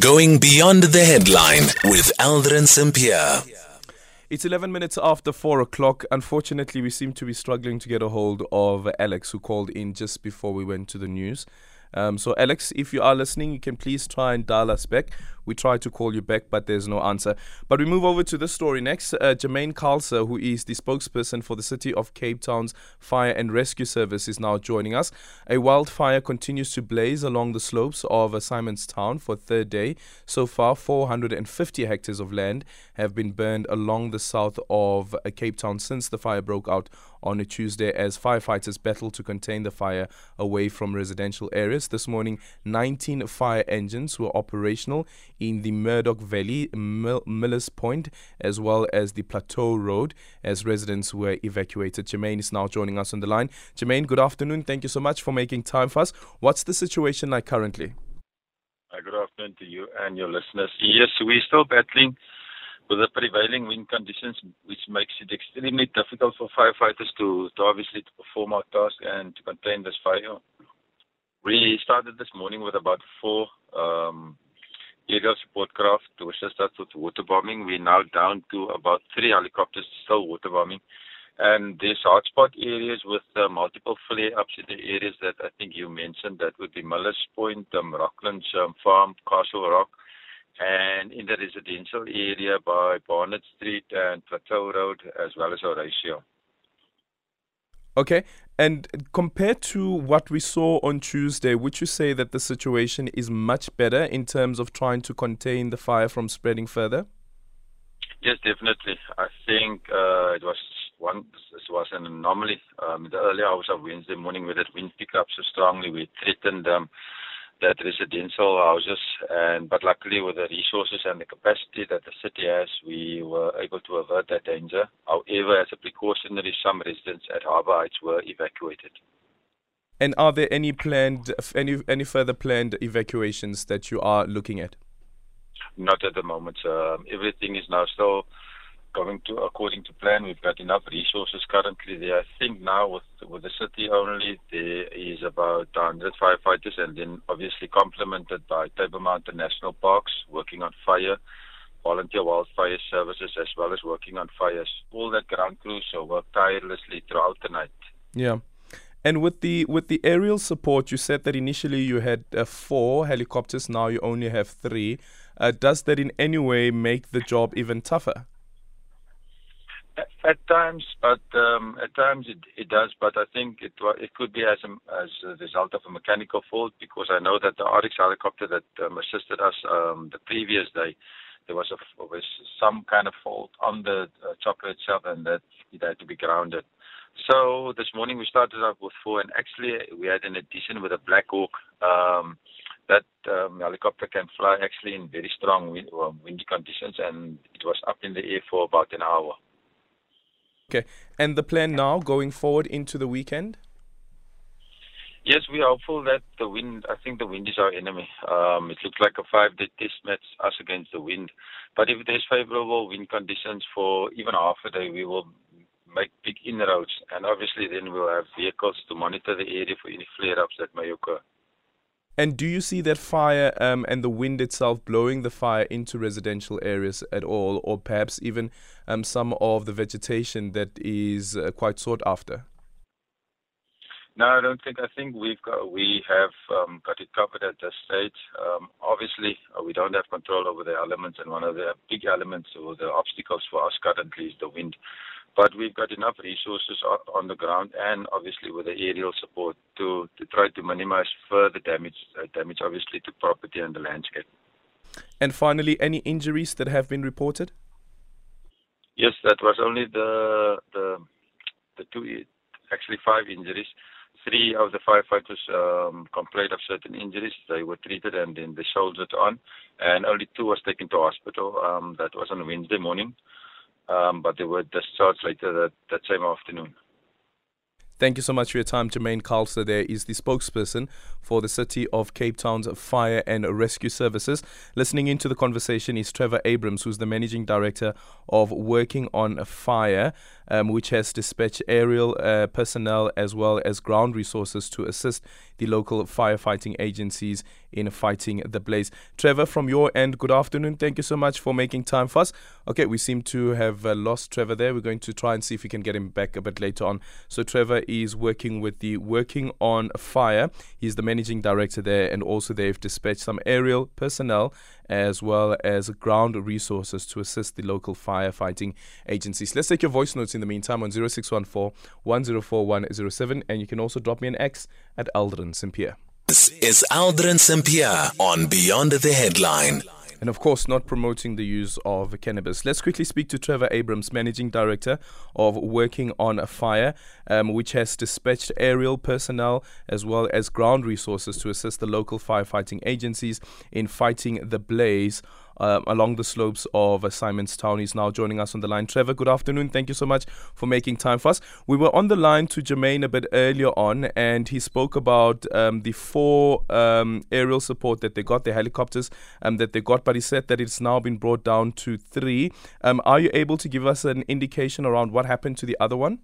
Going beyond the headline with Aldrin Sampear. It's 11 minutes after 4 o'clock. Unfortunately, we seem to be struggling to get a hold of Alex, who called in just before we went to the news. Um, so, Alex, if you are listening, you can please try and dial us back. We try to call you back, but there's no answer. But we move over to this story next. Uh, Jermaine Carlese, who is the spokesperson for the City of Cape Town's Fire and Rescue Service, is now joining us. A wildfire continues to blaze along the slopes of uh, Simon's Town for third day. So far, 450 hectares of land have been burned along the south of uh, Cape Town since the fire broke out on a Tuesday as firefighters battle to contain the fire away from residential areas. This morning, 19 fire engines were operational in the Murdoch Valley, Mill- Millers Point, as well as the Plateau Road, as residents were evacuated. Jermaine is now joining us on the line. Jermaine, good afternoon. Thank you so much for making time for us. What's the situation like currently? Uh, good afternoon to you and your listeners. Yes, we're still battling with the prevailing wind conditions, which makes it extremely difficult for firefighters to, to obviously to perform our task and to contain this fire. We started this morning with about four um, aerial support craft to assist us with water bombing. We're now down to about three helicopters still water bombing. And there's hotspot areas with uh, multiple flare-ups in the areas that I think you mentioned. That would be Millers Point, um, Rocklands um, Farm, Castle Rock, and in the residential area by Barnett Street and Plateau Road, as well as Horatio. Okay. And compared to what we saw on Tuesday, would you say that the situation is much better in terms of trying to contain the fire from spreading further? Yes, definitely. I think uh, it was one. This was an anomaly. Um, the early hours of Wednesday morning, where that wind picked up so strongly, we threatened um, that residential houses. And but luckily, with the resources and the capacity that the city has, we were able to avert that danger. However, as a precautionary, some residents at Harbour Heights were evacuated. And are there any planned, any any further planned evacuations that you are looking at? Not at the moment. Um, everything is now still going to according to plan. We've got enough resources currently there. I think now with with the city only there is about 100 firefighters, and then obviously complemented by Table Mountain National Parks working on fire, volunteer wildfire services as well as working on fires. All that ground crews so work tirelessly throughout the night. Yeah. And with the with the aerial support, you said that initially you had uh, four helicopters. Now you only have three. Uh, does that in any way make the job even tougher? At, times, but um, at times it, it does. But I think it it could be as a, as a result of a mechanical fault because I know that the RX helicopter that um, assisted us um, the previous day, there was a was some kind of fault on the uh, chopper itself, and that it had to be grounded. So this morning we started off with four, and actually we had an addition with a Black Hawk. Um, that um, helicopter can fly actually in very strong wind, windy conditions, and it was up in the air for about an hour. Okay. And the plan now going forward into the weekend? Yes, we are hopeful that the wind, I think the wind is our enemy. Um, it looks like a five day test match, us against the wind. But if there's favorable wind conditions for even half a day, we will make big inroads. And obviously, then we'll have vehicles to monitor the area for any flare ups that may occur. And do you see that fire um, and the wind itself blowing the fire into residential areas at all, or perhaps even um, some of the vegetation that is uh, quite sought after? No, I don't think. I think we've got we have um, got it covered at this stage. Um, obviously, uh, we don't have control over the elements, and one of the big elements or the obstacles for us currently is the wind. But we've got enough resources on the ground and obviously with the aerial support to, to try to minimize further damage, uh, damage obviously to property and the landscape. And finally, any injuries that have been reported? Yes, that was only the the the two, actually five injuries. Three of the firefighters um, complained of certain injuries. They were treated and then they soldiered on, and only two was taken to hospital. Um, that was on Wednesday morning um, but they were discharged later that, that same afternoon. Thank you so much for your time. Jermaine Carlese there is the spokesperson for the City of Cape Town's Fire and Rescue Services. Listening into the conversation is Trevor Abrahams, who's the Managing Director of Working on Fire. um, which has dispatched aerial uh, personnel as well as ground resources to assist the local firefighting agencies in fighting the blaze. Trevor, from your end, good afternoon. Thank you so much for making time for us. Okay, we seem to have uh, lost Trevor there. We're going to try and see if we can get him back a bit later on. So, Trevor is working with the Working on Fire. He's the managing director there, and also they've dispatched some aerial personnel as well as ground resources to assist the local firefighting agencies. Let's take your voice notes in the meantime on 0614 104 107, and you can also drop me an X at Aldrin Sampear. This is Aldrin Sampear on Beyond the Headline. And of course, not promoting the use of cannabis. Let's quickly speak to Trevor Abrahams, Managing Director of Working on a Fire, um, which has dispatched aerial personnel as well as ground resources to assist the local firefighting agencies in fighting the blaze uh, along the slopes of uh, Simon's Town. He's now joining us on the line. Trevor, good afternoon. Thank you so much for making time for us. We were on the line to Jermaine a bit earlier on, and he spoke about um, the four um, aerial support that they got, the helicopters um, that they got, but he said that it's now been brought down to three. Um, are you able to give us an indication around what happened to the other one?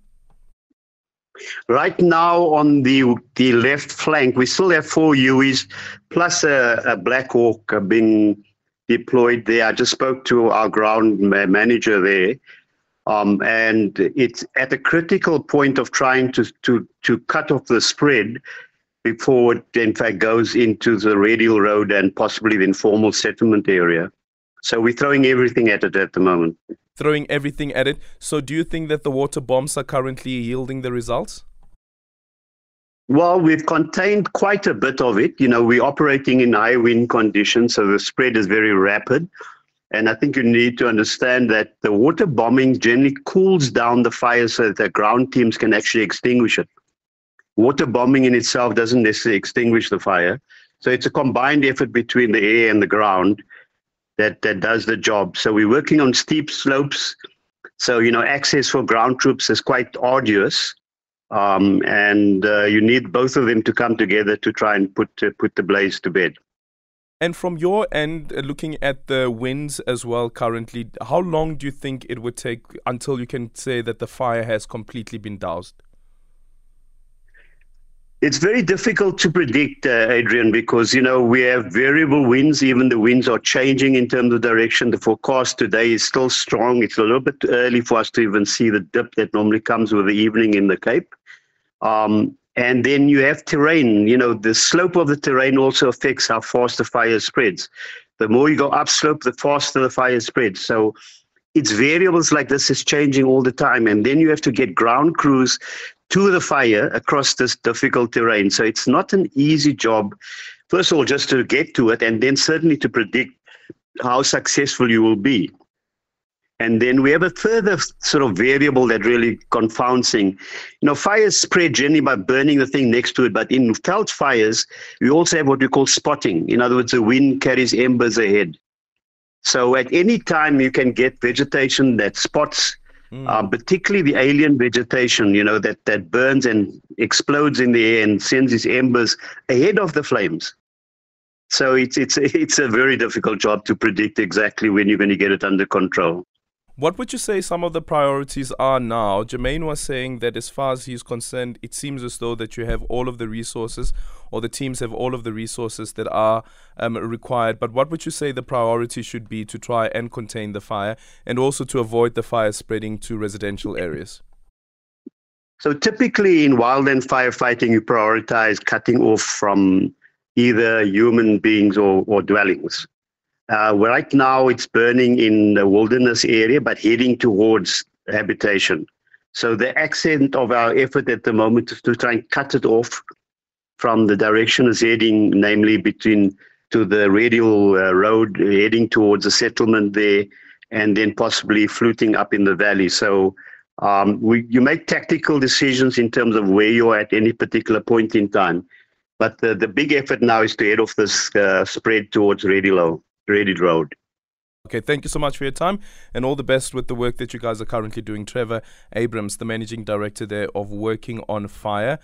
Right now, on the the left flank, we still have four Hueys plus a, a Black Hawk being deployed there. I just spoke to our ground manager there, um, and it's at a critical point of trying to to to cut off the spread before it in fact goes into the Red Hill road and possibly the informal settlement area. So we're throwing everything at it at the moment. Throwing everything at it. So do you think that the water bombs are currently yielding the results? Well, we've contained quite a bit of it. You know, we're operating in high wind conditions, so the spread is very rapid. And I think you need to understand that the water bombing generally cools down the fire so that the ground teams can actually extinguish it. Water bombing in itself doesn't necessarily extinguish the fire. So it's a combined effort between the air and the ground that, that does the job. So we're working on steep slopes. So, you know, access for ground troops is quite arduous. Um, and uh, you need both of them to come together to try and put uh, put the blaze to bed. And from your end, uh, looking at the winds as well currently, how long do you think it would take until you can say that the fire has completely been doused? It's very difficult to predict, uh, Adrian, because you know we have variable winds. Even the winds are changing in terms of direction. The forecast today is still strong. It's a little bit early for us to even see the dip that normally comes with the evening in the Cape. Um, and then you have terrain. You know, the slope of the terrain also affects how fast the fire spreads. The more you go upslope, the faster the fire spreads. So it's variables like this is changing all the time. And then you have to get ground crews to the fire across this difficult terrain. So it's not an easy job, first of all, just to get to it, and then certainly to predict how successful you will be. And then we have a further sort of variable that really confounds things. You know, fires spread generally by burning the thing next to it, but in veld fires, we also have what we call spotting. In other words, the wind carries embers ahead. So at any time, you can get vegetation that spots, mm. uh, particularly the alien vegetation, you know, that, that burns and explodes in the air and sends its embers ahead of the flames. So it's, it's, it's a very difficult job to predict exactly when you're going to get it under control. What would you say some of the priorities are now? Jermaine was saying that as far as he's concerned, it seems as though that you have all of the resources or the teams have all of the resources that are um, required. But what would you say the priority should be to try and contain the fire and also to avoid the fire spreading to residential areas? So typically in wildland firefighting, you prioritize cutting off from either human beings or, or dwellings. Uh, right now, it's burning in the wilderness area, but heading towards habitation. So the accent of our effort at the moment is to try and cut it off from the direction it's heading, namely between to the Red Hill uh, road, heading towards a settlement there, and then possibly fluting up in the valley. So um, we, you make tactical decisions in terms of where you're at any particular point in time. But the, the big effort now is to head off this uh, spread towards Red Hill. Road. Okay, thank you so much for your time and all the best with the work that you guys are currently doing. Trevor Abrahams, the managing director there of Working on Fire.